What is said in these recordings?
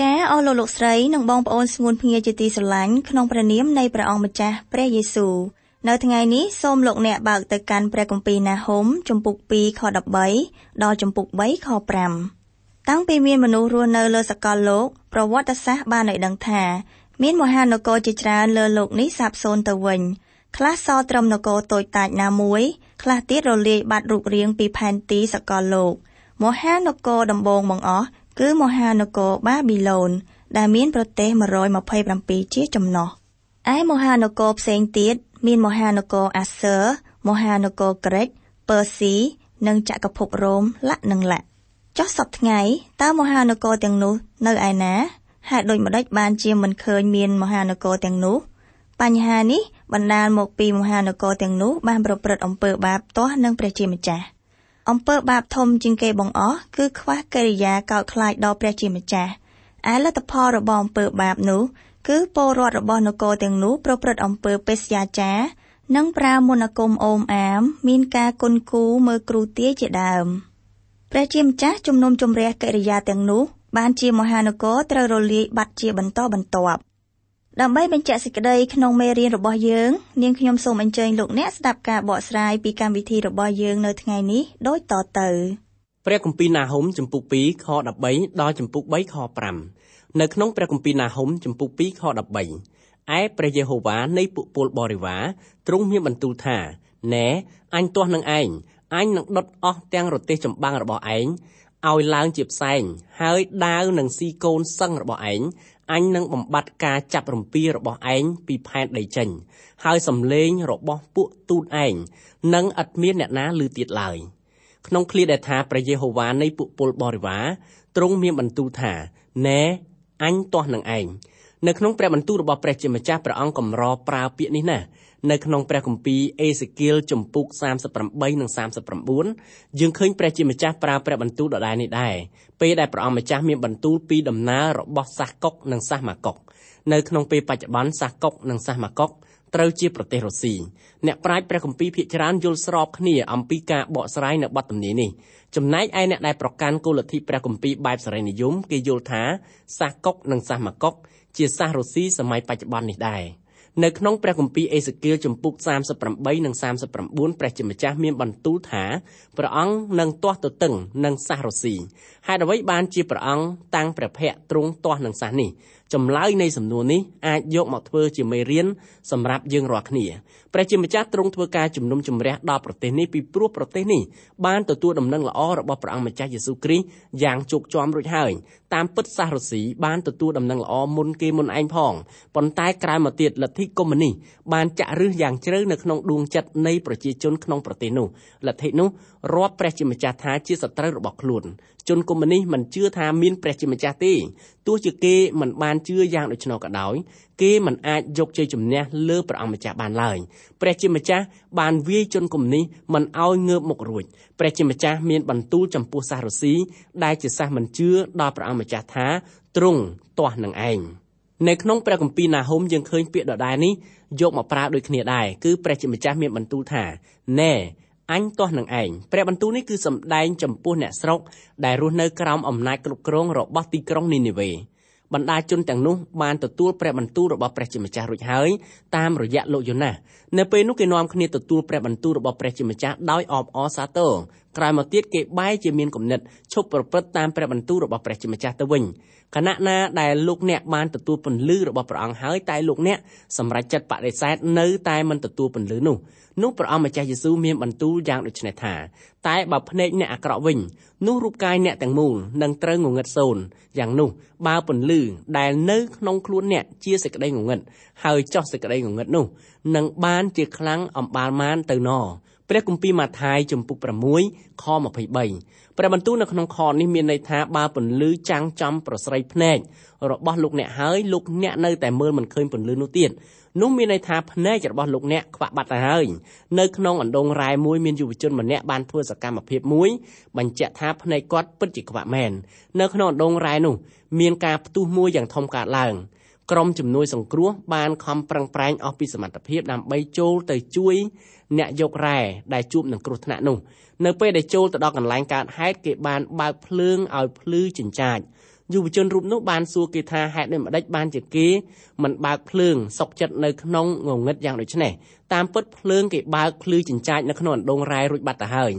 ចាអស់លោកលោកស្រីនិងបងប្អូនស្ងួនភ្ងាជាទីស្រឡាញ់ក្នុងព្រះនាមនៃព្រះអង្គម្ចាស់ព្រះយេស៊ូវនៅថ្ងៃនេះសូមលោកអ្នកបើកទៅកាន់ព្រះគម្ពីរណាហុំជំពូក2ខ13ដល់ជំពូក3ខ5តាំងពីមានមនុស្សរស់នៅលើសកលលោកប្រវត្តិសាស្ត្របានឲ្យដឹងថា មានមហានគរជាច្រើនលើលោកនេះសាបសូន្យទៅវិញខ្លះសល់ត្រឹមនគរតូចតាចណាមួយខ្លះទៀតរលាយបាត់រូបរាងពីផែនទីសកលលោកមហានគរដំបូងបង្អស់ គឺមហានគរបាប៊ីឡូន ដែលមានប្រទេស127ជាចំណុះឯមហានគរផ្សេងទៀតមានមហានគរអាសឺមហានគរក្រិចពើស៊ីនិងចក្រភពរ៉ូមលក្ខនឹងលក្ខចុះសពថ្ងៃតើមហានគរទាំងនោះនៅឯណាហេតុដូចម្ដេចបានជាមិនឃើញមានមហានគរទាំងនោះបញ្ហានេះបណ្ដាលមកពីមហានគរទាំងនោះបានប្រព្រឹត្តអំពើបាបទាស់នឹងព្រះជាម្ចាស់ អំពើបាបធំជាងគេបង្អស់គឺខ្វះកិរិយាកោតខ្លាចដល់ព្រះជាម្ចាស់ឯលទ្ធផលរបស់អំពើបាបនោះគឺពលរដ្ឋរបស់នគរទាំងនោះប្រព្រឹត្តអំពើបេសយាចារនិងប្រើមន្តអាគមអូមអាម មានការគុនគូមើលគ្រូទាយជាដើមព្រះជាម្ចាស់ជំនុំជម្រះកិរិយាទាំងនោះបានជាមហានគរត្រូវរលាយបាត់ជាបន្តបន្ទាប់ ដើម្បីបញ្ជាក់សេចក្តីក្នុងមេរៀនរបស់យើងនាងខ្ញុំសូមអញ្ជើញលោកអ្នកស្ដាប់ការបកស្រាយពីកម្មវិធីរបស់យើងនៅថ្ងៃនេះដូចតទៅព្រះគម្ពីរណាហុំចំពុក2ខ13ដល់ចំពុក3ខ5នៅក្នុងព្រះគម្ពីរណាហុំចំពុក2ខ13ឯព្រះយេហូវ៉ានៃពួកពលបរិវារទ្រង់មានបន្ទូលថាណែអញទាស់នឹងឯងអញនឹងដុតអស់ទាំងរទេសចម្បាំងរបស់ឯងឲ្យឡើងជាផ្សែងហើយដាវនឹងស៊ីកូនសឹងរបស់ឯង អញនឹងបំបត្តិការចាប់រំពារបស់ឯងពីផែនដីចេញ ហើយសំលេងរបស់ពួកទូតឯងនឹងឥតមានអ្នកណាឮទៀតឡើយក្នុងឃ្លាដែលថាព្រះយេហូវ៉ានៃពួកពលបរិវារទ្រង់មានបន្ទូលថាណែអញទាស់នឹងឯងនៅក្នុងព្រះបន្ទូលរបស់ព្រះជាម្ចាស់ព្រះអង្គកម្រប្រើពាក្យនេះណា នៅក្នុងព្រះគម្ពីរអេសេគៀលចំពុក38និង39យើងឃើញព្រះជាម្ចាស់ប្រើព្រះបន្ទូលដដែលនេះដែរពេលដែលព្រះអង្គម្ចាស់មានបន្ទូលពីដំណើររបស់សាសកុកនិងសាសម៉ាកុកនៅក្នុងពេលបច្ចុប្បន្នសាសកុកនិងសាសម៉ាកុកត្រូវជាប្រទេសរុស្ស៊ីអ្នកប្រាជ្ញព្រះគម្ពីរភាគច្រើនយល់ស្របគ្នាអំពីការបកស្រាយនៅបទទំនាយនេះចំណែកឯអ្នកដែលប្រកាន់គោលលទ្ធិព្រះគម្ពីរបែបសេរីនិយមគេយល់ថាសាសកុកនិងសាសម៉ាកុកជាសាសរុស្ស៊ីសម័យបច្ចុប្បន្ននេះដែរ នៅក្នុងព្រះគម្ពីរអេសេគៀលចំពុក38និង39ព្រះជាម្ចាស់មានបន្ទូលថាព្រះអង្គនឹងទាស់ទៅតឹងនឹងសាសរុស្ស៊ីហេតុអ្វីបានជាព្រះអង្គតាំងព្រះភ័ក្ត្រទ្រង់ទាស់នឹងសាសនេះ ចម្លើយនៃសំណួរនេះអាចយកមកធ្វើជាមេរៀនសម្រាប់យើងរាល់គ្នាព្រះជាម្ចាស់ទ្រង់ធ្វើការជំនុំជម្រះដល់ប្រទេសនេះពីព្រោះប្រទេសនេះបានទទួលដំណឹងល្អរបស់ព្រះអង្គម្ចាស់យេស៊ូវគ្រីស្ទយ៉ាងជោគជាំរួចហើយតាមពិតសាសរុស្ស៊ីបានទទួលដំណឹងល្អមុនគេមុនឯងផងប៉ុន្តែក្រៅមកទៀតលទ្ធិកុម្មុយនីសបានចាក់ឫសយ៉ាងជ្រៅនៅក្នុងដួងចិត្តនៃប្រជាជនក្នុងប្រទេសនោះលទ្ធិនោះ រាប់ព្រះជាម្ចាស់ថាជាសត្រូវរបស់ខ្លួន ជនកុម្មុយនីសមិនជឿថាមានព្រះជាម្ចាស់ទេទោះជាគេមិនបានជឿយ៉ាងដូច្នោះក៏ដោយគេមិនអាចយកជ័យជំនះលើព្រះអង្គម្ចាស់បានឡើយព្រះជាម្ចាស់បានវាយជនកុម្មុយនីសមិនឲ្យងើបមុខរួចព្រះជាម្ចាស់មានបន្ទូលចំពោះសាសរុស្ស៊ីដែលជាសាសមិនជឿដល់ព្រះអង្គម្ចាស់ថាទ្រង់ទាស់នឹងឯងនៅក្នុងព្រះគម្ពីរណាហុំយើងឃើញពាក្យដដែលនេះយកមកប្រើដូចគ្នាដែរគឺព្រះជាម្ចាស់មានបន្ទូលថាណែ អញទាស់នឹងឯងព្រះបន្ទូលនេះគឺសម្ដែងចំពោះអ្នកស្រុកដែលរស់នៅក្រោមអំណាចគ្រប់គ្រងរបស់ទីក្រុងនីនេវេបណ្ដាជនទាំងនោះបានទទួលព្រះបន្ទូលរបស់ព្រះជាម្ចាស់រួចហើយតាមរយៈលោកយូណាសនៅពេលនោះគេនាំគ្នាទទួលព្រះបន្ទូលរបស់ព្រះជាម្ចាស់ដោយអបអរសាទរក្រោយមកទៀតគេបែរជាមានគំនិតឈប់ប្រព្រឹត្តតាមព្រះបន្ទូលរបស់ព្រះជាម្ចាស់ទៅវិញ ខណៈណាដែលលោកអ្នកបានទទួលពន្លឺរបស់ព្រះអង្គហើយតែលោកអ្នកសម្រេចចិត្តបដិសេធនៅតែមិនទទួលពន្លឺនោះនោះព្រះអង្គម្ចាស់យេស៊ូវមានបន្ទូលយ៉ាងដូចនេះថាតែបើភ្នែកអ្នកអាក្រក់វិញនោះរូបកាយអ្នកទាំងមូលនឹងត្រូវងងឹតសូន្យយ៉ាងនោះបើពន្លឺដែលនៅក្នុងខ្លួនអ្នកជាសេចក្តីងងឹតហើយចោះសេចក្តីងងឹតនោះនឹងបានជាខ្លាំងអំបាលមានទៅណ ព្រះគម្ពីរម៉ាថាយជំពូក6ខ23ព្រះបន្ទូលនៅក្នុងខនេះមានន័យថាបើពន្លឺចាំងចំប្រស្រីភ្នែករបស់លោកអ្នកហើយលោកអ្នកនៅតែមើលមិនឃើញពន្លឺនោះទៀតនោះមានន័យថាភ្នែករបស់លោកអ្នកខ្វាក់បាត់ទៅហើយនៅក្នុងអណ្ដូងរ៉ែមួយមានយុវជនម្នាក់បានធ្វើសកម្មភាពមួយបញ្ជាក់ថាភ្នែកគាត់ពិតជាខ្វាក់មែននៅក្នុងអណ្ដូងរ៉ែនោះមានការផ្ទុះមួយយ៉ាងធំកើតឡើងក្រុមជំនួយសង្គ្រោះបានខំប្រឹងប្រែងអស់ពីសមត្ថភាពដើម្បីចូលទៅជួយ អ្នកយករ៉ែដែលជួបនឹងគ្រោះថ្នាក់នោះនៅពេលដែលចូលទៅដល់កន្លែងកើតហេតុគេបានបើកភ្លើងឲ្យភ្លឺចិញ្ចាចយុវជនរូបនោះបានសួរគេថាហេតុដូចម្ដេចបានជាគេមិនបើកភ្លើងសុកចិត្តនៅក្នុងងងឹតយ៉ាងដូចនេះតាមពិតភ្លើងគេបើកភ្លឺចិញ្ចាចនៅក្នុងអណ្ដូងរ៉ែរួចបាត់ទៅហើយ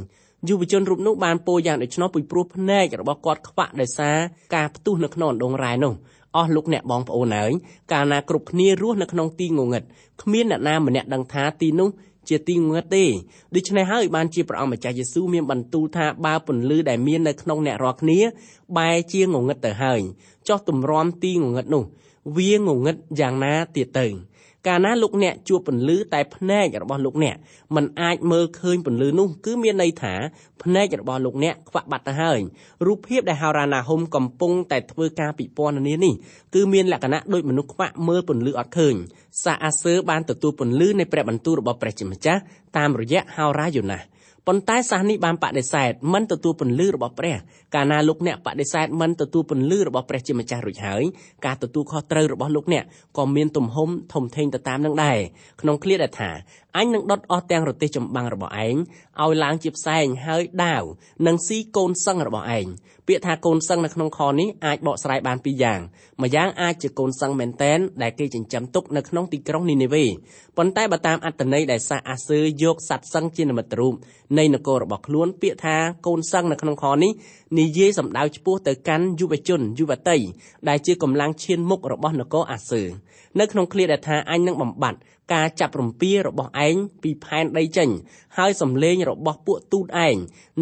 យុវជនរូបនោះបានពោលយ៉ាងដូច្នោះពីព្រោះភ្នែករបស់គាត់ខ្វាក់ដោយសារការផ្ទុះនៅក្នុងអណ្ដូងរ៉ែនោះអស់លោកអ្នកបងប្អូនហើយកាលណាគ្រប់គ្នារស់នៅក្នុងទីងងឹតគ្មានអ្នកណាម្នាក់ដឹងថាទីនោះ ជាទីងងឹតទេដូច្នេះហើយបានជាព្រះអង្គម្ចាស់យេស៊ូវមានបន្ទូលថាបើពន្លឺដែលមាននៅក្នុងអ្នករាល់គ្នាបែរជាងងឹតទៅហើយចោះទម្រាំទីងងឹតនោះវាងងឹតយ៉ាងណាទៀតទៅ កាលណាលោកអ្នកជួបពន្លឺតែភ្នែករបស់លោកអ្នកมันអាចមើលឃើញពន្លឺនោះគឺមានន័យថាភ្នែករបស់លោកអ្នកខ្វាក់បាត់ទៅហើយរូបភាពដែលហោរាណាហុំកំពុងតែធ្វើការពិពណ៌នានេះគឺមានលក្ខណៈដូចមនុស្សខ្វាក់មើលពន្លឺអត់ឃើញសាអាសើបានទទួលពន្លឺនៃព្រះបន្ទូលរបស់ព្រះជាម្ចាស់តាមរយៈហោរាយ៉ូណាស់ ប៉ុន្តែសាសនេះបានបដិសេធមិនទទួលពន្លឺរបស់ព្រះកាលណាលោកអ្នកបដិសេធមិនទទួលពន្លឺរបស់ព្រះជាម្ចាស់រួចហើយការទទួលខុសត្រូវរបស់លោកអ្នកក៏មានទំហំធំធេងទៅតាមនឹងដែរក្នុងឃ្លាដែលថា អញនឹងដុតអស់ទាំងរទេះចម្បាំងរបស់ឯងឲ្យឡើងជាផ្សែងហើយដាវនិងស៊ីកូនសឹងរបស់ឯងពាក្យថាកូនសឹងនៅក្នុងខនេះអាចបកស្រាយបានពីរយ៉ាងម្យ៉ាងអាចជាកូនសឹងមែនតែនដែលគេចិញ្ចឹមទុកនៅក្នុងទីក្រុងនីនេវេប៉ុន្តែបើតាមអត្ថន័យដែលសាសអាសឺយកសัตว์សឹងជានិមិត្តរូបនៃនគររបស់ខ្លួនពាក្យថាកូនសឹងនៅក្នុងខនេះនិយាយសំដៅឆ្ពោះទៅកាន់យុវជនយុវតីដែលជាកម្លាំងឈានមុខរបស់នគរអាសឺនៅក្នុងឃ្លាដែលថាអញនឹងបំបត្តិការចាប់រំពារបស់ឯងពីផែនដីចេញ ហើយសំលេងរបស់ពួកទូតឯង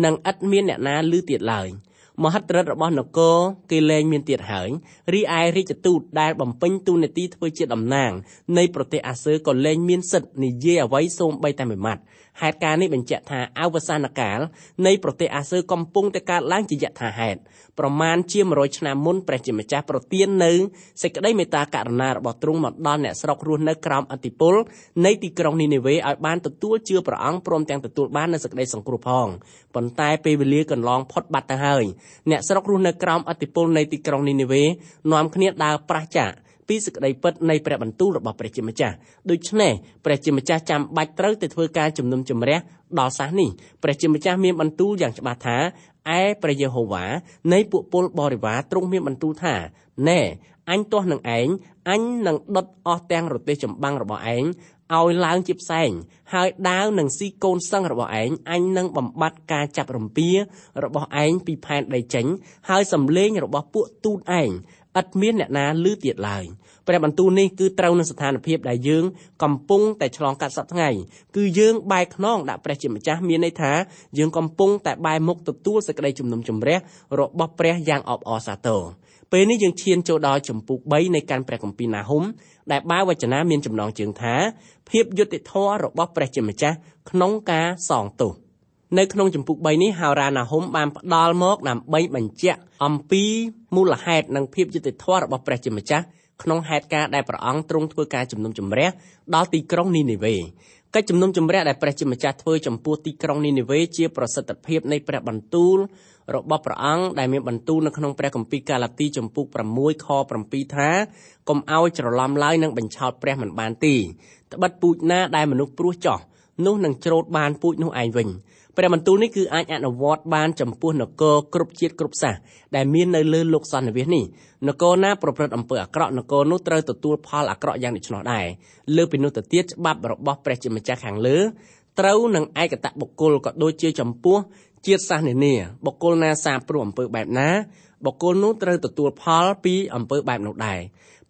នឹងឥតមានអ្នកណាឮទៀតឡើយ។មហិទ្ធិឫទ្ធិរបស់នគរគេលែងមានទៀតហើយរីឯរាជទូតដែលបំពេញទូនាទីធ្វើជាតំណាងនៃប្រទេសអាសឺក៏លែងមានសិទ្ធិនិយាយអ្វីសូម្បីតែមួយម៉ាត់ ហេតុការណ៍នេះបញ្ជាក់ថាអវសានកាលនៃប្រទេសអាសឺកំពុងតែកើតឡើងជាយថាហេតុប្រមាណជា100ឆ្នាំមុនព្រះជាម្ចាស់ប្រទាននៅសេចក្តីមេត្តាករុណារបស់ទ្រង់មកដល់អ្នកស្រុករស់នៅក្រោមអធិពលនៃទីក្រុងនីនេវេឲ្យបានទទួលជឿព្រះអង្គព្រមទាំងទទួលបាននូវសេចក្តីសង្គ្រោះផងប៉ុន្តែពេលវេលាកន្លងផុតបាត់ទៅហើយអ្នកស្រុករស់នៅក្រោមអធិពលនៃទីក្រុងនីនេវេនាំគ្នាដើរប្រះចាក ពីសេចក្តីពិតនៃព្រះបន្ទូលរបស់ព្រះជាម្ចាស់ដូច្នេះព្រះជាម្ចាស់ចាំបាច់ត្រូវទៅធ្វើការជំនុំជម្រះដល់សាសនេះព្រះជាម្ចាស់មានបន្ទូលយ៉ាងច្បាស់ថាឯព្រះយេហូវ៉ានៃពួកពលបរិវារទ្រង់មានបន្ទូលថាណែអញទាស់នឹងឯងអញនឹងដុតអស់ទាំងរទេះចម្បាំងរបស់ឯងឲ្យឡើងជាផ្សែងហើយដាវនឹងស៊ីកូនសឹងរបស់ឯងអញនឹងបំបត្តិការចាប់រំពារបស់ឯងពីផែនដីចេញហើយសំលេងរបស់ពួកទូតឯង ឥតមានអ្នកណាឮទៀតឡើយព្រះបន្ទូលនេះគឺត្រូវនឹងស្ថានភាពដែលយើងកំពុងតែឆ្លងកាត់សប្តាហ៍ថ្ងៃគឺយើងបែរខ្នងដាក់ព្រះជាម្ចាស់មានន័យថាយើងកំពុងតែបែរមុខទទួលសេចក្តីជំនុំជម្រះរបស់ព្រះយ៉ាងអបអរសាទរពេលនេះយើងឈានចូលដល់ចម្ពោះ3នៃកាន់ព្រះគម្ពីរណាហុំដែលបាវចនាមានចំណងជើងថាភាពយុត្តិធម៌របស់ព្រះជាម្ចាស់ក្នុងការសងទោស នៅក្នុងចម្ពោះ3នេះហោរាណាហុំបានផ្ដល់មកដើម្បីបញ្ជាក់អំពីមូលហេតុនិងភាពយុត្តិធម៌របស់ព្រះជាម្ចាស់ក្នុងហេតុការណ៍ដែលព្រះអង្គទ្រង់ធ្វើការជំនុំជម្រះដល់ទីក្រុងនីនេវេកិច្ចជំនុំជម្រះដែលព្រះជាម្ចាស់ធ្វើចំពោះទីក្រុងនីនេវេជាប្រសិទ្ធភាពនៃព្រះបន្ទូលរបស់ព្រះអង្គដែលមានបន្ទូលនៅក្នុងព្រះគម្ពីរកាឡាទីចំពុក6ខ7ថាកុំឲ្យច្រឡំឡើយនឹងបញ្ឆោតព្រះមិនបានទេត្បិតពូជណាដែលមនុស្សព្រោះចោះនោះនឹងច្រូតបានពូជនោះឯងវិញ ព្រះបន្ទូលនេះគឺអាចអនុវត្តបានចំពោះនគរគ្រប់ជាតិគ្រប់សាសដែលមាននៅលើលោកសន្និវាសនេះនគរណាប្រព្រឹត្តអំពើអាក្រក់នគរនោះត្រូវទទួលផលអាក្រក់យ៉ាងដូច្នោះដែរលើពីនោះទៅទៀតច្បាប់របស់ព្រះជាម្ចាស់ខាងលើត្រូវនឹងឯកតៈបុគ្គលក៏ដូចជាចំពោះជាតិសាសន៍នានាបុគ្គលណាសាព្រោះអំពើបែបណាបុគ្គលនោះត្រូវទទួលផលពីអំពើបែបនោះដែរ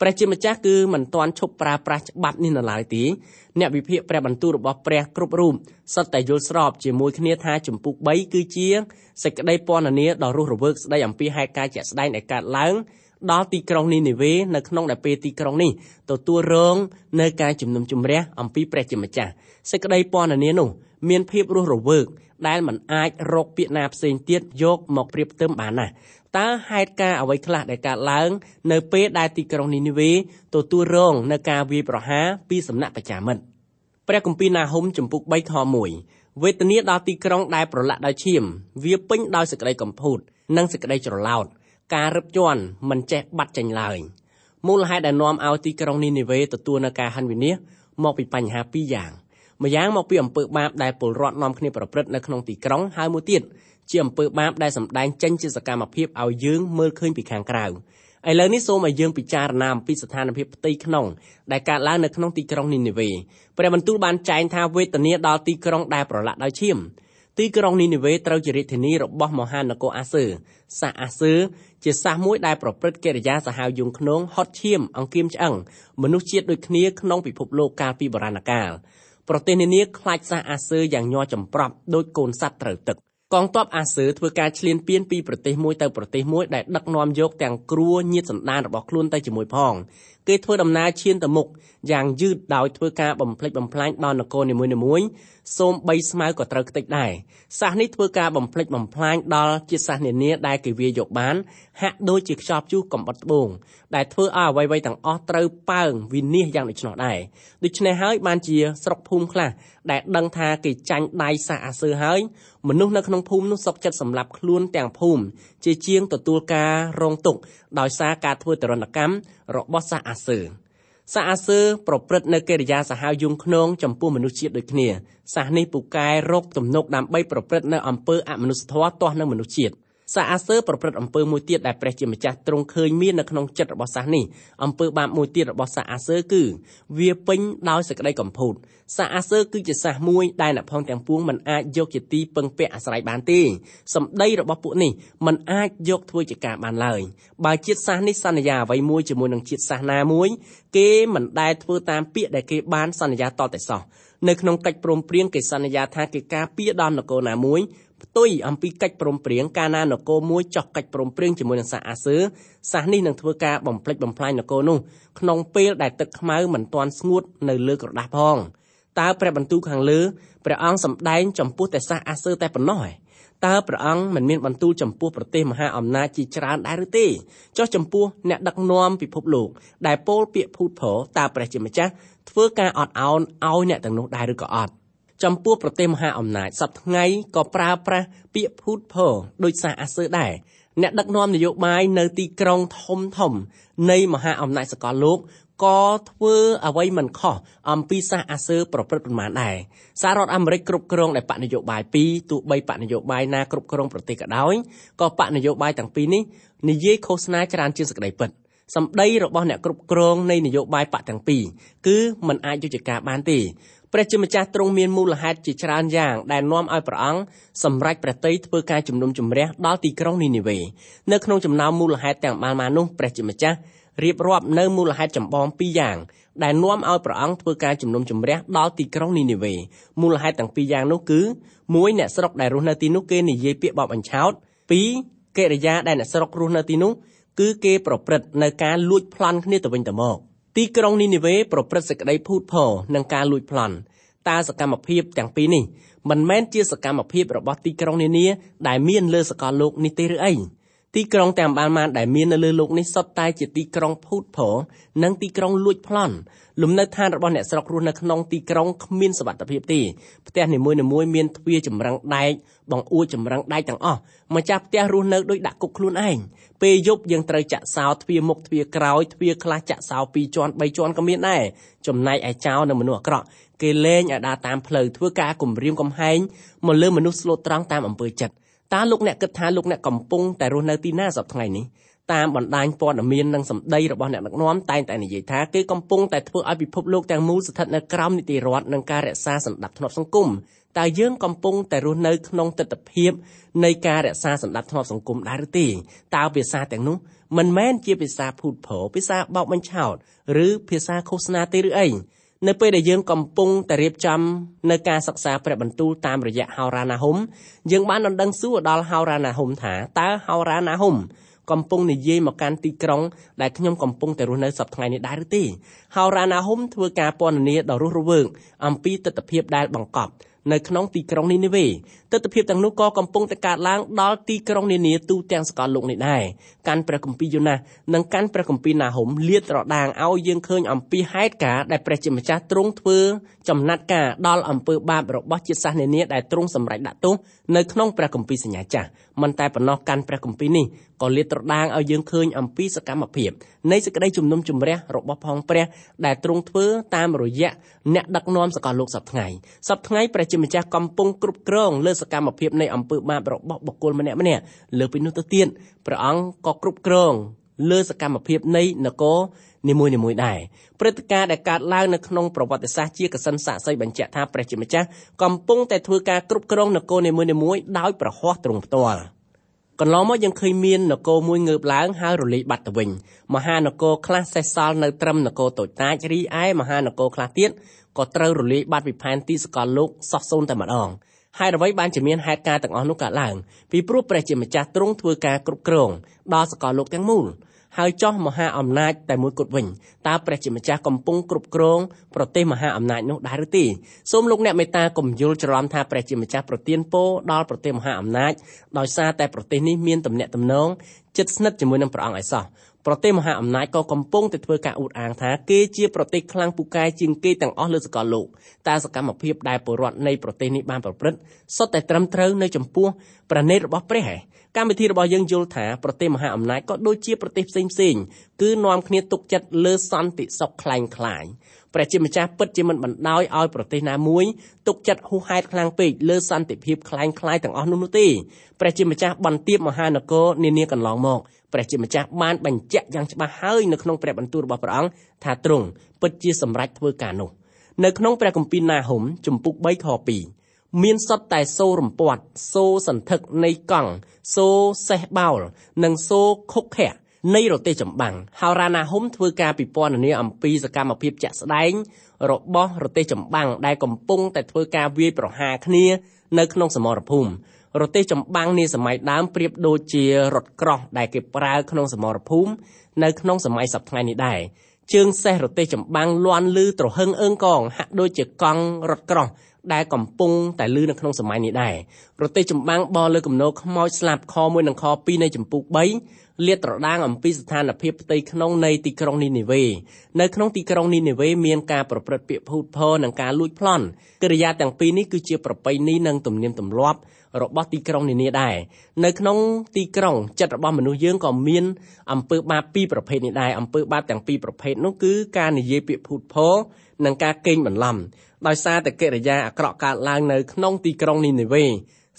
ព្រះជាម្ចាស់គឺមិនទាន់ឈប់ប្រើប្រាស់ច្បាប់នេះនៅឡើយទេអ្នកវិភាគព្រះបន្ទូលរបស់ព្រះគ្រប់រូបសុទ្ធតែយល់ស្របជាមួយគ្នាថាចម្ពោះ3គឺជាសេចក្តីពណ៌នាដ៏រស់រវើកស្ដីអំពីហេតុការណ៍ជាក់ស្ដែងដែលកើតឡើងដល់ទីក្រុងនីនេវេនៅក្នុងដែលពេលទីក្រុងនេះទទួលរងនៅការជំនុំជម្រះអំពីព្រះជាម្ចាស់សេចក្តីពណ៌នានោះ មានភាពរស់រវើកដែលมันអាចរកពាក្យណាផ្សេងទៀតយកមកប្រៀបផ្ទឹមបានណាតើហេតុការអ្វីខ្លះដែលកើតឡើង នៅពេលដែលទីក្រុងនីនីវេទទួលរងនៅការវាយប្រហារពីសំណាក់ប្រជាមិត្តព្រះគម្ពីរណាហុំចំពុក3ខ1វេទនាដល់ទីក្រុងដែលប្រឡាក់ដោយឈាម វាពេញដោយសេចក្តីកំពូត និងសេចក្តីច្រឡោតការរឹបជាន់មិនចេះបាត់ចេញឡើយមូលហេតុដែលនាំឲ្យទីក្រុងនីនីវេទទួលនៅការហិនវិនាសមកពីបញ្ហាពីរយ៉ាង ម្យ៉ាងមកពីអំពើបាបដែលពលរដ្ឋនាំគ្នាប្រព្រឹត្តនៅក្នុងទីក្រុងហើយមួយទៀតជាអំពើបាបដែលសម្ដែងចេញជាសកម្មភាពឲ្យយើងមើលឃើញពីខាងក្រៅឥឡូវនេះសូមឲ្យយើងពិចារណាអំពីស្ថានភាពផ្ទៃក្នុងដែលកើតឡើងនៅក្នុងទីក្រុងនីនេវេព្រះបន្ទូលបានចែងថាវេទនាដល់ទីក្រុងដែលប្រឡាក់ដោយឈាមទីក្រុងនីនេវេត្រូវជារាជធានីរបស់មហានគរអាសឺសាសអាសឺជាសាសមួយដែលប្រព្រឹត្តកិរិយាសាហាវយងខ្នងហត់ឈាម អង្គៀមឆ្អឹងមនុស្សជាតិដូចគ្នាក្នុងពិភពលោកកាលពីបុរាណកាល ប្រទេសនានាខ្លាចសាសអាសឺយ៉ាងញ័រចម្ប្រប់ដោយកូនសត្វត្រូវទឹកកងទ័ពអាសឺធ្វើការឈ្លានពានពីប្រទេសមួយទៅប្រទេសមួយដែលដឹកនាំយកទាំងគ្រួញាតសន្តានរបស់ខ្លួនទៅជាមួយផងគេធ្វើដំណើរឈានទៅមុខយ៉ាងយឺតដោយធ្វើការបំផ្លិចបំផ្លាញដល់នគរនីមួយៗសូមបីស្មៅក៏ត្រូវខ្ទេចដែរសាសនេះធ្វើការបំផ្លិចបំផ្លាញដល់ជាតិសាសន៍នានាដែលគេវាយកបានហាក់ដូចជាខ្យល់ជុះកំបិតត្បូង ដែលធ្វើឲ្យអ្វីៗទាំងអស់ត្រូវប៉ើងវិនិច្ឆ័យយ៉ាងដូច្នោះដែរដូច្នេះហើយបានជាស្រុកភូមិខ្លះដែលដឹងថាគេចាញ់ដៃសាសអាសឺហើយមនុស្សនៅក្នុងភូមិនោះសុកចិត្តសម្លាប់ខ្លួនទាំងភូមិជាជាងទទួលការរងទុក្ខដោយសារការធ្វើទរណកម្មរបស់សាសអាសឺសាសអាសឺប្រព្រឹត្តនៅកិរិយាសាហាវយងខ្នងចំពោះមនុស្សជាតិដូចគ្នាសាសនេះពូកែរកទំនុកដើម្បីប្រព្រឹត្តនៅអំពើអមនុស្សធម៌ទាស់នឹងមនុស្សជាតិ សាអាសើប្រព្រឹត្តអំពើមួយទៀតដែលព្រះជាម្ចាស់ទ្រង់ឃើញមាននៅក្នុងចិត្តរបស់សាសនេះអំពើបាបមួយទៀតរបស់សាអាសើគឺវាពេញដោយសេចក្តីកំពូតសាអាសើគឺជាសាសមួយដែលអ្នកផងទាំងពួងមិនអាចយកជាទីពឹងពាក់អាស្រ័យបានទេសម្ដីរបស់ពួកនេះមិនអាចយកធ្វើជាការបានឡើយបើជាតិសាសនេះសន្យាអ្វីមួយជាមួយនឹងជាតិសាសណាមួយគេមិនដែលធ្វើតាមពាក្យដែលគេបានសន្យាតតែសោះនៅក្នុងកិច្ចព្រមព្រៀងគេសន្យាថាគេការពារដល់នគរណាមួយ ផ្ទុយអំពីកិច្ចព្រមព្រៀងកាលណានគរមួយចោះកិច្ចព្រមព្រៀងជាមួយនឹងសាសអាសឺសាសនេះនឹងធ្វើការបំផ្លិចបំផ្លាញនគរនោះក្នុងពេលដែលទឹកខ្មៅមិនទាន់ស្ងួតនៅលើក្រដាស់ផងតើព្រះបន្ទូលខាងលើព្រះអង្គសម្ដែងចំពោះតែសាសអាសឺតែប៉ុណ្ណោះឯងតើព្រះអង្គមិនមានបន្ទូលចំពោះប្រទេសមហាអំណាចជាច្រើនដែរឬទេចុះចំពោះអ្នកដឹកនាំពិភពលោកដែលពោលពាក្យភូតប្រតើព្រះជាម្ចាស់ធ្វើការអត់ឱនឲ្យអ្នកទាំងនោះដែរឬក៏អត់ ចំពោះប្រទេសមហាអំណាចសប្ថ្ងៃក៏ប្រើប្រាស់ពាក្យភូតភរដោយសារអាសឺដែរអ្នកដឹកនាំនយោបាយនៅទីក្រុងធំធំនៃមហាអំណាចសកលលោកក៏ធ្វើអ្វីមិនខុសអំពីសាសអាសឺប្រព្រឹត្តប៉ុន្មានដែរសាររដ្ឋអាមេរិកគ្រប់គ្រងដោយបកនយោបាយពីរទោះបីបកនយោបាយណាគ្រប់គ្រងប្រទេសក៏ដោយក៏បកនយោបាយទាំងពីរនេះនិយាយឃោសនាច្រើនជាងសេចក្តីពិតសម្ដីរបស់អ្នកគ្រប់គ្រងនៃនយោបាយបកទាំងពីរគឺมันអាចយុត្តិការបានទេ ព្រះជាម្ចាស់ទ្រង់មានមូលហេតុជាច្រើនយ៉ាងដែលនាំឲ្យព្រះអង្គសម្រេចព្រះតីធ្វើការជំនុំជម្រះដល់ទីក្រុងនីនីវេនៅក្នុងចំណោមមូលហេតុទាំងបានមកនោះព្រះជាម្ចាស់រៀបរាប់នៅមូលហេតុចម្បងពីរយ៉ាងដែលនាំឲ្យព្រះអង្គធ្វើការជំនុំជម្រះដល់ទីក្រុងនីនីវេមូលហេតុទាំងពីរយ៉ាងនោះគឺ1អ្នកស្រុកដែលរស់នៅទីនោះគេនិយាយពាក្យបបអញ្ឆោត2កិរិយាដែលអ្នកស្រុករស់នៅទីនោះគឺគេប្រព្រឹត្តនៅការលួចប្លន់គ្នាទៅវិញទៅមក ទីក្រុងនីនីវេប្រព្រឹត្តសេចក្តីភូតភរនិងការលួចប្លន់តើសកម្មភាពទាំងពីរនេះមិនមែនជាសកម្មភាពរបស់ទីក្រុងនានាដែលមានលើសកលលោកនេះទេឬអី ទីក្រុងទាំងបានបានដែលមាននៅលើលោកនេះសុទ្ធតែជាទីក្រុងភូតភរនិងទីក្រុងលួចប្លន់លំនៅឋានរបស់អ្នកស្រុករស់នៅក្នុងទីក្រុងគ្មានសុវត្ថិភាពទេផ្ទះនីមួយៗមានទ្វារចម្រឹងដែកបង្អួចចម្រឹងដែកទាំងអស់ម្ចាស់ផ្ទះរស់នៅដោយដាក់គុកខ្លួនឯងពេលយប់យើងត្រូវចាក់សោទ្វារមុខទ្វារក្រោយទ្វារខ្លះចាក់សោ2ជាន់3ជាន់ក៏មានដែរចំណែកឯចោលនៅមនុស្សអាក្រក់គេលែងឲ្យដើរតាមផ្លូវធ្វើការគំរាមកំហែងមកលើមនុស្សស្លូតត្រង់តាមអំពើចិត្ត តើលោកអ្នកគិតថាលោកអ្នកកំពុងតែរស់នៅទីណាសប្តាហ៍ថ្ងៃនេះតាមបណ្ដាញព័ត៌មាននិងសម្ដីរបស់អ្នកដឹកនាំតែងតែនិយាយថាគេកំពុងតែធ្វើឲ្យពិភពលោកទាំងមូលស្ថិតនៅក្រោមនីតិរដ្ឋនិងការរក្សាសន្តិភាពសង្គមតើយើងកំពុងតែរស់នៅក្នុងទស្សនវិជ្ជានៃការរក្សាសន្តិភាពសង្គមដែរឬទេតើភាសាទាំងនោះមិនមែនជាភាសាភូតព្រោភាសាបោកបញ្ឆោតឬភាសាឃោសនាទេឬអី នៅពេលដែលយើងកំពុងតែរៀបចំនៅការសិក្សាព្រះបន្ទូលតាមរយៈហោរាណាហុំយើងបានដណ្ដឹងសួរដល់ហោរាណាហុំថាតើហោរាណាហុំកំពុងនិយាយមកកាន់ទីក្រុងដែលខ្ញុំកំពុងតែរស់នៅសប្តាហ៍នេះដែរឬទេហោរាណាហុំធ្វើការពណ៌នាដ៏រស់រវើកអំពីទស្សនវិជ្ជាដែលបង្កប់ នៅក្នុងទីក្រុងនីនេវេទស្សនវិជ្ជាទាំងនោះក៏កំពុងតែកើតឡើងដល់ទីក្រុងនានាទូទាំងសកលលោកនេះដែរកាន់ព្រះគម្ពីរយូណាសនិងកាន់ព្រះគម្ពីរណាហុំលាតត្រដាងឲ្យយើងឃើញអំពីហេតុការណ៍ដែលព្រះជាម្ចាស់ទ្រង់ធ្វើចំណាត់ការដល់អំពើបាបរបស់ជាតិសាសន៍នានាដែលទ្រង់សម្រេចដាក់ទោសនៅក្នុងព្រះគម្ពីរសញ្ញាចាស់មិនតែប៉ុណ្ណោះកាន់ព្រះគម្ពីរនេះ ក៏លាតត្រដាងឲ្យយើងឃើញអំពីសកម្មភាពនៃសេចក្តីជំនុំជម្រះរបស់ផងព្រះដែលទ្រង់ធ្វើតាមរយៈអ្នកដឹកនាំសកលលោកសប្តាហ៍សប្តាហ៍ព្រះជាម្ចាស់កំពុងគ្រប់គ្រងលើសកម្មភាពនៃអំពើបាបរបស់បុគ្គលម្នាក់ម្នាក់លើពីនោះទៅទៀតព្រះអង្គក៏គ្រប់គ្រងលើសកម្មភាពនៃនគរនីមួយៗដែរព្រឹត្តិការណ៍ដែលកើតឡើងនៅក្នុងប្រវត្តិសាស្ត្រជាកសិនសាក់សីបញ្ជាក់ថាព្រះជាម្ចាស់កំពុងតែធ្វើការគ្រប់គ្រងនគរនីមួយៗដោយប្រហោះទ្រង់ផ្ទាល់ កន្លងមកយើងឃើញមាននគរមួយងើបឡើងហើយរលាយបាត់ទៅវិញមហានគរខ្លះសេសសល់នៅត្រឹមនគរតូចតាចរីឯមហានគរខ្លះទៀតក៏ត្រូវរលាយបាត់ពីផែនទីសកលលោកសោះសូន្យតែម្ដងហេតុអ្វីបានជាមានហេតុការណ៍ទាំងអស់នោះកើតឡើងពីព្រោះព្រះជាម្ចាស់ទ្រង់ធ្វើការគ្រប់គ្រងដល់សកលលោកទាំងមូល ហើយចោះមហាអំណាចតែមួយគត់វិញតើព្រះជាម្ចាស់កំពុងគ្រប់គ្រងប្រទេសមហាអំណាចនោះដែរឬទេសូមលោកអ្នកមេត្តាកុំយល់ច្រឡំថាព្រះជាម្ចាស់ប្រទានពរដល់ប្រទេសមហាអំណាចដោយសារតែប្រទេសនេះមានទំនាក់ទំនងជិតស្និទ្ធជាមួយនឹងព្រះអង្គឯសោះប្រទេសមហាអំណាចក៏កំពុងតែធ្វើការអួតអាងថាគេជាប្រទេសខ្លាំងពូកែជាងគេទាំងអស់លើសកលលោកតែសកម្មភាពដែលពលរដ្ឋនៃប្រទេសនេះបានប្រព្រឹត្តសុទ្ធតែត្រឹមត្រូវនៅចំពោះប្រណេតរបស់ព្រះឯង កម្មវិធីរបស់យើងយល់ថាប្រទេសមហាអំណាចក៏ដូចជាប្រទេសផ្សេងផ្សេងគឺនាំគ្នាទុកចិត្តលើសន្តិសុខคล้ายคล้ายព្រះជាម្ចាស់ពិតជាមិនបណ្ដោយឲ្យប្រទេសណាមួយទុកចិត្តហួសហេតុខ្លាំងពេកលើសន្តិភាពคล้ายคล้ายទាំងអស់នោះនោះទេព្រះជាម្ចាស់បន្ទាបមហានគរនានាកន្លងមកព្រះជាម្ចាស់បានបញ្ជាក់យ៉ាងច្បាស់ហើយនៅក្នុងព្រះបន្ទូលរបស់ព្រះអង្គថាទ្រង់ពិតជាសម្រេចធ្វើការនោះនៅក្នុងព្រះគម្ពីរណាហុំជំពូក3ខ2 មានសុទ្ធតែសូររំពាត់សូសន្ធឹកនៃកង់សូសេះបោលនិងសូខុកខៈនៃរទេះចម្បាំងហោរាណាហុំធ្វើការពិពណ៌នាអំពីសកម្មភាពជាក់ស្ដែងរបស់រទេះចម្បាំងដែលកំពុងតែធ្វើការវាយប្រហារគ្នានៅក្នុងសមរភូមិរទេះចម្បាំងនាសម័យដើមប្រៀបដូចជារថក្រោះដែលគេប្រើក្នុងសមរភូមិនៅក្នុងសម័យសប្តាហ៍នេះដែរជើងសេះរទេះចម្បាំងលាន់លឺត្រហឹងអើងកងហាក់ដូចជាកង់រថក្រោះ ដែលកំពុងតែលឺនៅក្នុងសម័យនេះដែរប្រទេសចម្បាំងបលើគំនោខ្មោចស្លាប់ខ1និងខ2នៃចម្ពោះ3លាតត្រដាងអំពីស្ថានភាពផ្ទៃក្នុងនៃទីក្រុងនីនេវេនៅក្នុងទីក្រុងនីនេវេមានការប្រព្រឹត្តពាក្យភូតភរនិងការលួចប្លន់កិរិយាទាំងពីរនេះគឺជាប្រពៃណីនិងទំនៀមទម្លាប់របស់ទីក្រុងនានាដែរនៅក្នុងទីក្រុងចិត្តរបស់មនុស្សយើងក៏មានអំពើបាបពីរប្រភេទនេះដែរអំពើបាបទាំងពីរប្រភេទនោះគឺការនិយាយពាក្យភូតភរនិងការកេងបន្លំ ដោយសារតែកិរិយាអាក្រក់កើតឡើងនៅក្នុងទីក្រុងនីនេវេ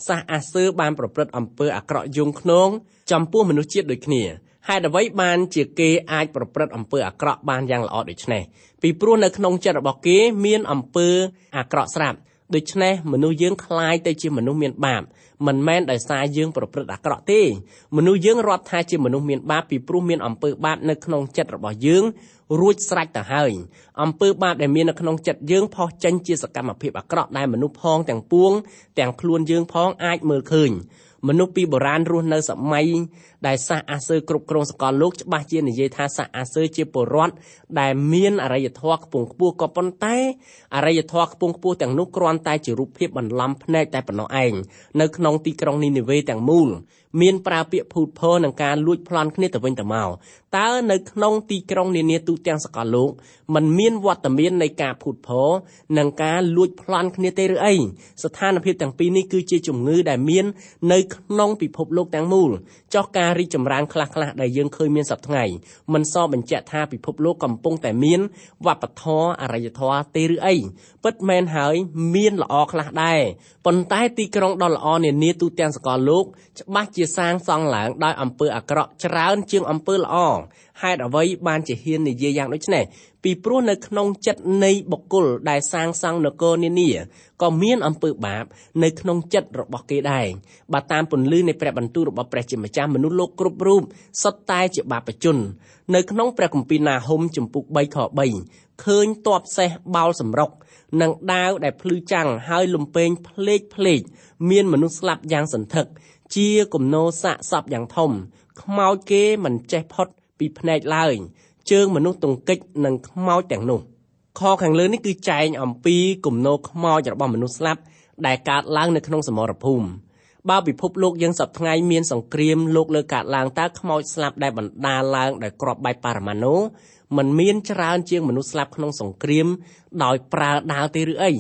សាសអាសឺបានប្រព្រឹត្តអំពើអាក្រក់យងខ្នងចំពោះមនុស្សជាតិដូចគ្នាហេតុអ្វីបានជាគេអាចប្រព្រឹត្តអំពើអាក្រក់បានយ៉ាងល្អដូច្នេះពីព្រោះនៅក្នុងចិត្តរបស់គេមានអំពើអាក្រក់ស្រាប់ ដូច្នេះមនុស្សយើងคล้ายទៅជាមនុស្សមានបាបមិនមែនដោយសារយើងប្រព្រឹត្តអាក្រក់ទេមនុស្សយើងរាប់ថាជាមនុស្សមានបាបពីព្រោះមានអំពើបាបនៅក្នុងចិត្តរបស់យើងរួចស្រេចទៅហើយអំពើបាបដែលមាននៅក្នុងចិត្តយើងផុសចេញជាសកម្មភាពអាក្រក់ដែលមនុស្សផងទាំងពួងទាំងខ្លួនយើងផងអាចមើលឃើញមនុស្សពីបុរាណរស់នៅសម័យ ដែលសាសអាសឺគ្រប់គ្រងសកលលោកច្បាស់ជានិយាយថាសាសអាសឺជាពលរដ្ឋដែលមានអរិយធម៌ខ្ពង់ខ្ពស់ក៏ប៉ុន្តែអរិយធម៌ខ្ពង់ខ្ពស់ទាំងនោះគ្រាន់តែជារូបភាពបន្លំភ្នែកតែប៉ុណ្ណោះឯងនៅក្នុងទីក្រុងនីនេវេទាំងមូលមានប្រើពាក្យភូតភរនិងការលួចប្លន់គ្នាទៅវិញទៅមកតើនៅក្នុងទីក្រុងនានាទូទាំងសកលលោកมันមានវត្តមាននៃការភូតភរនិងការលួចប្លន់គ្នាទេឬអីស្ថានភាពទាំងពីរនេះគឺជាជំងឺដែលមាននៅក្នុងពិភពលោកទាំងមូលចោះការរីកចម្រើនខ្លះៗដែលយើងឃើញមានសប្តាហ៍មិនសបញ្ជាក់ថាពិភពលោកកំពុងតែមានវប្បធម៌អរិយធម៌ទេឬអីពិតមែនហើយមានល្អខ្លះដែរប៉ុន្តែទីក្រុងដ៏ល្អនានាទូទាំងសកលលោកច្បាស់ជាសាងសង់ឡើងដោយអំពើអាក្រក់ច្រើនជាងអំពើល្អហេតុអ្វីបានជាហ៊ាននិយាយយ៉ាងដូចនេះពីព្រោះនៅក្នុងចិត្តនៃបុគ្គលដែលសាងសង់នគរនានាក៏មានអំពើបាបនៅក្នុងចិត្តរបស់គេដែរបើតាមពន្លឺនៃព្រះបន្ទូលរបស់ព្រះជាម្ចាស់មនុស្សលោកគ្រប់រូបសុទ្ធតែជាបាបជននៅក្នុងព្រះគម្ពីរណាហុំចំពុក3ខ3ឃើញតបសេះបោលសម្រុកនិងដាវដែលភ្លឺចាំងហើយលំពេងភ្លេកភ្លេកមានមនុស្សស្លាប់យ៉ាងសន្ធឹកជាគំនោសាកសពយ៉ាងធំខ្មោចគេមិនចេះផុត ពីភ្នែកឡើយជើងមនុស្សទង្គិចនិងខ្មោចទាំងនោះខខាងលើនេះគឺចែងអំពីគំនោខ្មោចរបស់មនុស្សស្លាប់ដែលកើតឡើងនៅក្នុងសមរភូមិបើពិភពលោកយើងសប្តាហ៍ថ្ងៃមានសង្គ្រាមលោកលើកើតឡើងតើខ្មោចស្លាប់ដែលបណ្ដាលឡើងដោយគ្រាប់បែកប៉ារ៉ាម៉ាណូมันមានច្រើនជាងមនុស្សស្លាប់ក្នុងសង្គ្រាមដោយប្រើដាវទេឬអី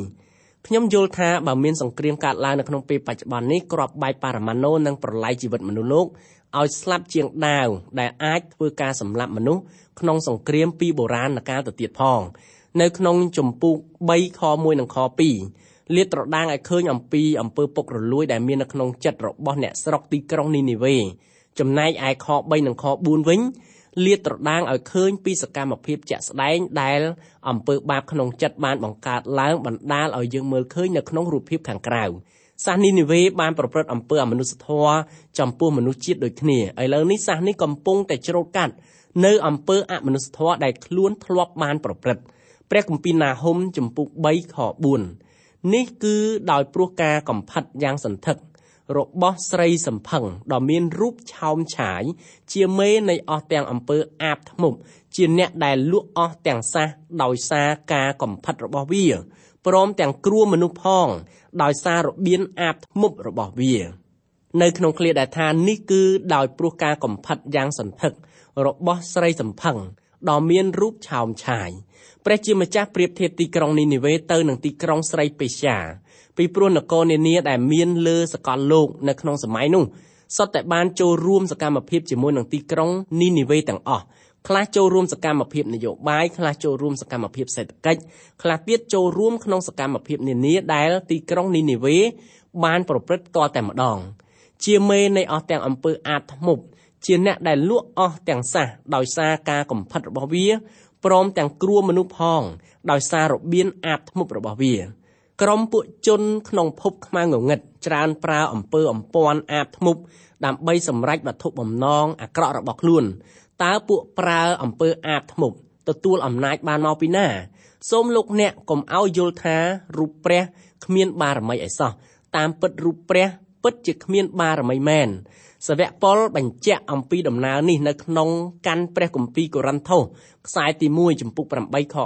ខ្ញុំយល់ថាបើមានសង្គ្រាមកើតឡើងនៅក្នុងពេលបច្ចុប្បន្ននេះគ្រាប់បែកប៉ារ៉ាម៉ាណូនឹងប្រឡាយជីវិតមនុស្សលោក ឲ្យស្លាប់ជាងដាវដែលអាចធ្វើការសម្លាប់មនុស្សក្នុងសង្គ្រាមពីបុរាណកាលទៅទៀតផង នៅក្នុងចម្ពោះ3ខ1និងខ2លាតត្រដាងឲ្យឃើញអំពីអំពើពុករលួយដែលមាននៅក្នុងចិត្តរបស់អ្នកស្រុកទីក្រុងនីនីវេចំណែកឯខ3និងខ4វិញលាតត្រដាងឲ្យឃើញពីសកម្មភាពជាក់ស្ដែងដែលអំពើបាបក្នុងចិត្តបានបង្កើតឡើងបណ្ដាលឲ្យយើងមើលឃើញនៅក្នុងរូបភាពខាងក្រៅ សាសនីនិវេបានប្រព្រឹត្តអំពើអមនុស្សធម៌ចំពោះមនុស្សជាតិដូចគ្នាឥឡូវនេះសាសនេះកំពុងតែច្រូតកាត់នៅអំពើអមនុស្សធម៌ដែលខ្លួនធ្លាប់បានប្រព្រឹត្តព្រះគម្ពីរណាហុំចំពុក3ខ4នេះគឺដោយព្រោះការកំផិតយ៉ាងសន្ធឹករបស់ស្រីសំផឹងដ៏មានរូបឆោមឆាយជាមេនៃអស់ទាំងអំពើអាបធ្មប់ជាអ្នកដែលលក់អស់ទាំងសះដោយសារការកំផិតរបស់វា ព្រមទាំងគ្រួមនុស្សផង ដោយសាររបៀនអាបធ្មប់របស់វា នៅក្នុងឃ្លាដែលថានេះគឺដោយព្រោះការកំផិតយ៉ាងសន្ធឹករបស់ស្រីសំផឹងដ៏មានរូបឆោមឆាយព្រះជាម្ចាស់ប្រៀបធៀបទីក្រុងនីនីវេទៅនឹងទីក្រុងស្រីពេស្យាពីព្រោះនគរនានាដែលមានលើសកលលោកនៅក្នុងសម័យនោះសុទ្ធតែបានចូលរួមសកម្មភាពជាមួយនឹងទីក្រុងនីនីវេទាំងអស់ ខ្លះចូលរួមសកម្មភាពនយោបាយខ្លះចូលរួមសកម្មភាពសេដ្ឋកិច្ចខ្លះទៀតចូលរួមក្នុងសកម្មភាពនានាដែលទីក្រុងនីនីវេបានប្រព្រឹត្តតតែម្ដង ជាមេនៃអស់ទាំងអំពើអាបធ្មប់ជាអ្នកដែលលក់អស់ទាំងសះដោយសារការកំផិតរបស់វាព្រមទាំងគ្រួមនុស្សផងដោយសាររបៀនអាបធ្មប់របស់វាក្រុមពួកជនក្នុងភពខ្មៅងងឹតច្រើនប្រើអំពើអំពាន់អាបធ្មប់ដើម្បីសម្រេចវត្ថុបំណងអាក្រក់របស់ខ្លួន តើពួកប្រើអំពើអាបធ្មប់ទទួលអំណាចបានមកពីណាសូមលោកអ្នកកុំឲ្យយល់ថារូបព្រះគ្មានបារមីអីសោះតាមពិតរូបព្រះពិតជាគ្មានបារមីមែនសាវកប៉ុលបញ្ជាក់អំពីដំណើរនេះនៅក្នុងកាន់ព្រះគម្ពីរកូរិនថូសខ្សែទី1ចំពុក8ខ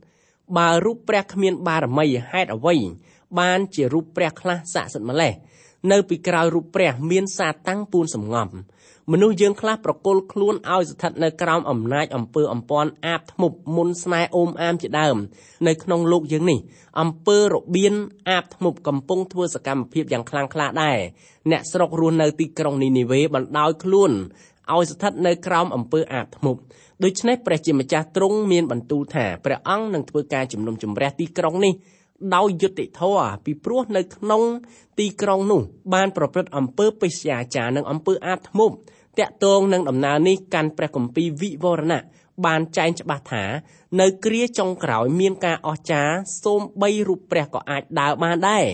4បើរូបព្រះគ្មានបារមីហេតុអ្វី បានជារូបព្រះខ្លះស័ក្តិសិទ្ធិម្លេះនៅពីក្រោយរូបព្រះមានសាតាំងពួនសំងំមនុស្សយើងខ្លះប្រគល់ខ្លួនឲ្យស្ថិតនៅក្រោមអំណាចអំពើអំពាន់អាបធ្មប់មុនស្នេហ៍អូមអាមជាដើមនៅក្នុងលោកយើងនេះអំពើរបៀនអាបធ្មប់កំពុងធ្វើសកម្មភាពយ៉ាងខ្លាំងក្លាដែរអ្នកស្រុករស់នៅទីក្រុងនីនីវេបណ្ដោយខ្លួនឲ្យស្ថិតនៅក្រោមអំពើអាបធ្មប់ដូច្នេះព្រះជាម្ចាស់ទ្រង់មានបន្ទូលថាព្រះអង្គនឹងធ្វើការជំនុំជម្រះទីក្រុងនេះ ដោយយុត្តិធម៌ពីព្រោះនៅក្នុងទីក្រុងនោះបានប្រព្រឹត្តអំពើបេស្យាចារនិងអំពើអាបធ្មប់តាក់ទងនឹងដំណើរនេះកាន់ព្រះគម្ពីរវិវរណៈបានចែងច្បាស់ថា នៅគ្រាចុងក្រោយមានការអស្ចារ្យសូម3រូបព្រះក៏អាចដើរបានដែរ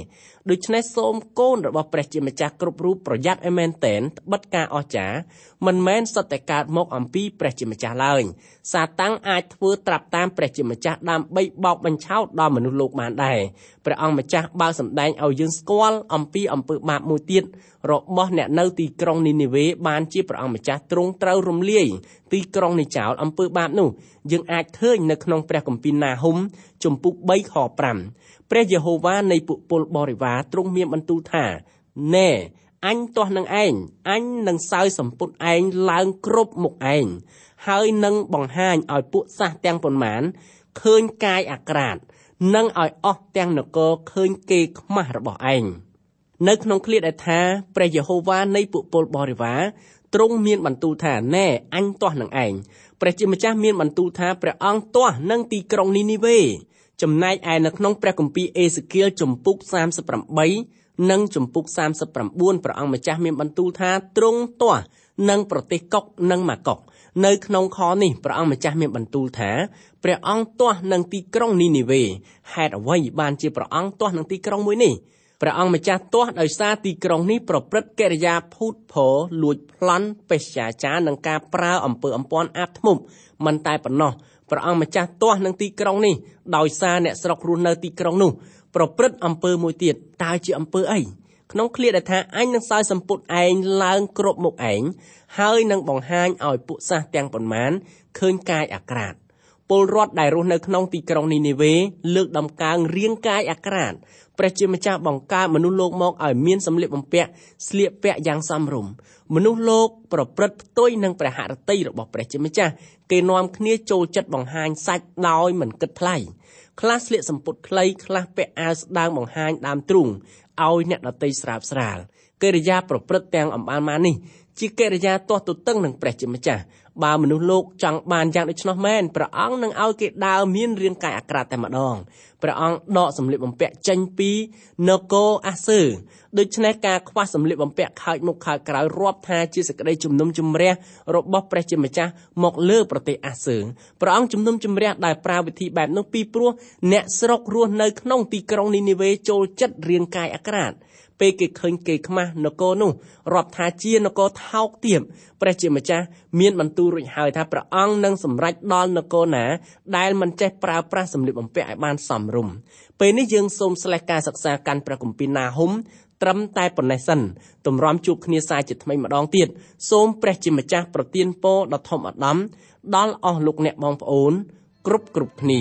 ដូច្នេះសូមកូនរបស់ព្រះជាម្ចាស់គ្រប់រូបប្រយ័ត្នឲ្យមែនតែនត្បិតការអស្ចារ្យមិនមែនសុទ្ធតែកើតមកអំពីព្រះជាម្ចាស់ឡើយសាតាំងអាចធ្វើត្រាប់តាមព្រះជាម្ចាស់ដើម្បីបោកបញ្ឆោតដល់មនុស្សលោកបានដែរព្រះអង្គម្ចាស់បើសម្ដែងឲ្យយើងស្គាល់អំពីអំពើបាបមួយទៀតរបស់អ្នកនៅទីក្រុងនីនីវេបានជាព្រះអង្គម្ចាស់ទ្រង់ត្រូវរំលាយទីក្រុងនេះចោលអំពើបាបនោះយើងអាចឃើញនៅក្នុងព្រះគម្ពីរណាហុំជំពូក3ខ5ព្រះយេហូវ៉ានៃពួកពលបរិវារទ្រង់មានបន្ទូលថាណែអញទាស់នឹងឯងអញនឹងសើសម្ពុតឯងឡើងគ្រប់មុខឯងហើយនឹងបង្ហាញឲ្យពួកសះទាំងប៉ុន្មានឃើញកាយអាក្រាតនិងឲ្យអស់ទាំងនគរឃើញគេខ្មាស់របស់ឯងនៅក្នុងឃ្លាដែលថាព្រះយេហូវ៉ានៃពួកពលបរិវារទ្រង់មានបន្ទូលថាណែអញទាស់នឹងឯង ព្រះជាម្ចាស់មានបន្ទូលថាព្រះអង្គទាស់នឹងទីក្រុងនីនីវេចំណែកឯនៅក្នុងព្រះគម្ពីរអេសេគៀលជំពូក38និងជំពូក39ព្រះអង្គម្ចាស់មានបន្ទូលថាទ្រង់ទាស់នឹងប្រទេសកុកនិងម៉ាកុកនៅក្នុងខនេះព្រះអង្គម្ចាស់មានបន្ទូលថាព្រះអង្គទាស់នឹងទីក្រុងនីនីវេហេតុអ្វីបានជាព្រះអង្គទាស់នឹងទីក្រុងមួយនេះ ព្រះអង្គម្ចាស់ទាស់ដោយសារទីក្រុងនេះប្រព្រឹត្តកិរិយាភូតភរលួចប្លន់បេស្យាចារនិងការប្រើអំពើអំពាន់អាបធ្មប់មិនតែប៉ុណ្ណោះព្រះអង្គម្ចាស់ទាស់នឹងទីក្រុងនេះដោយសារអ្នកស្រុករស់នៅទីក្រុងនោះប្រព្រឹត្តអំពើមួយទៀតតើជាអំពើអីក្នុងឃ្លាដែលថាអញនឹងសោយសម្ពុតឯងឡើងគ្រប់មុខឯងហើយនឹងបង្ហាញឲ្យពួកសះទាំងប៉ុន្មានឃើញកាយអាក្រាត ពលរដ្ឋដែលរស់នៅក្នុងទីក្រុងនីនេវេលើកដំកើងរាងកាយអាក្រាតព្រះជាម្ចាស់បង្កើតមនុស្សលោកមកឲ្យមានសម្លៀកបំពាក់ស្លៀកពាក់យ៉ាងសមរម្យមនុស្សលោកប្រព្រឹត្តផ្ទុយនឹងព្រះហឫទ័យរបស់ព្រះជាម្ចាស់គេនាំគ្នាចូលចិត្តបង្ហាញសាច់ដោយមិនគិតថ្លៃខ្លះស្លៀកសំពត់ខ្លីខ្លះពាក់អាវស្ដើងបង្ហាញដើមទ្រូងឲ្យអ្នកដតីស្រាបស្រាលកិរិយាប្រព្រឹត្តទាំងអំបានមកនេះជាកិរិយាទាស់ទទឹងនឹងព្រះជាម្ចាស់ បើមនុស្សលោកចង់បានយ៉ាងដូច្នោះមែនព្រះអង្គនឹងឲ្យគេដើរមានរាងកាយអាក្រាតតែម្ដងព្រះអង្គដកសម្លៀកបំពាក់ចេញពីនគរអាសឺដូច្នេះការខ្វះសម្លៀកបំពាក់ខើចមុខខើចក្រៅរាប់ថាជាសេចក្តីជំនុំជម្រះរបស់ព្រះជាម្ចាស់មកលើប្រទេសអាសឺព្រះអង្គជំនុំជម្រះដែលប្រើវិធីបែបនោះពីព្រោះអ្នកស្រុករស់នៅក្នុងទីក្រុងនីនីវេចូលចិត្តរាងកាយអាក្រាត ពេលគេឃើញគេខ្មាស់នគរនោះរាប់ថាជានគរថោកទាបព្រះជាម្ចាស់មានបន្ទូលរួចហើយថាព្រះអង្គនឹងសម្រេចដល់នគរណាដែលមិនចេះប្រើប្រាស់សម្លៀកបំពាក់ឲ្យបានសមរម្យពេលនេះយើងសូមស្លេះការសិក្សាកាន់ព្រះគម្ពីរណាហុំត្រឹមតែប៉ុណ្ណេះសិនទម្រាំជួបគ្នាសាជាថ្មីម្ដងទៀតសូមព្រះជាម្ចាស់ប្រទានពរដ៏ធំអដំដល់អស់លោកអ្នកបងប្អូនគ្រប់គ្រប់គ្នា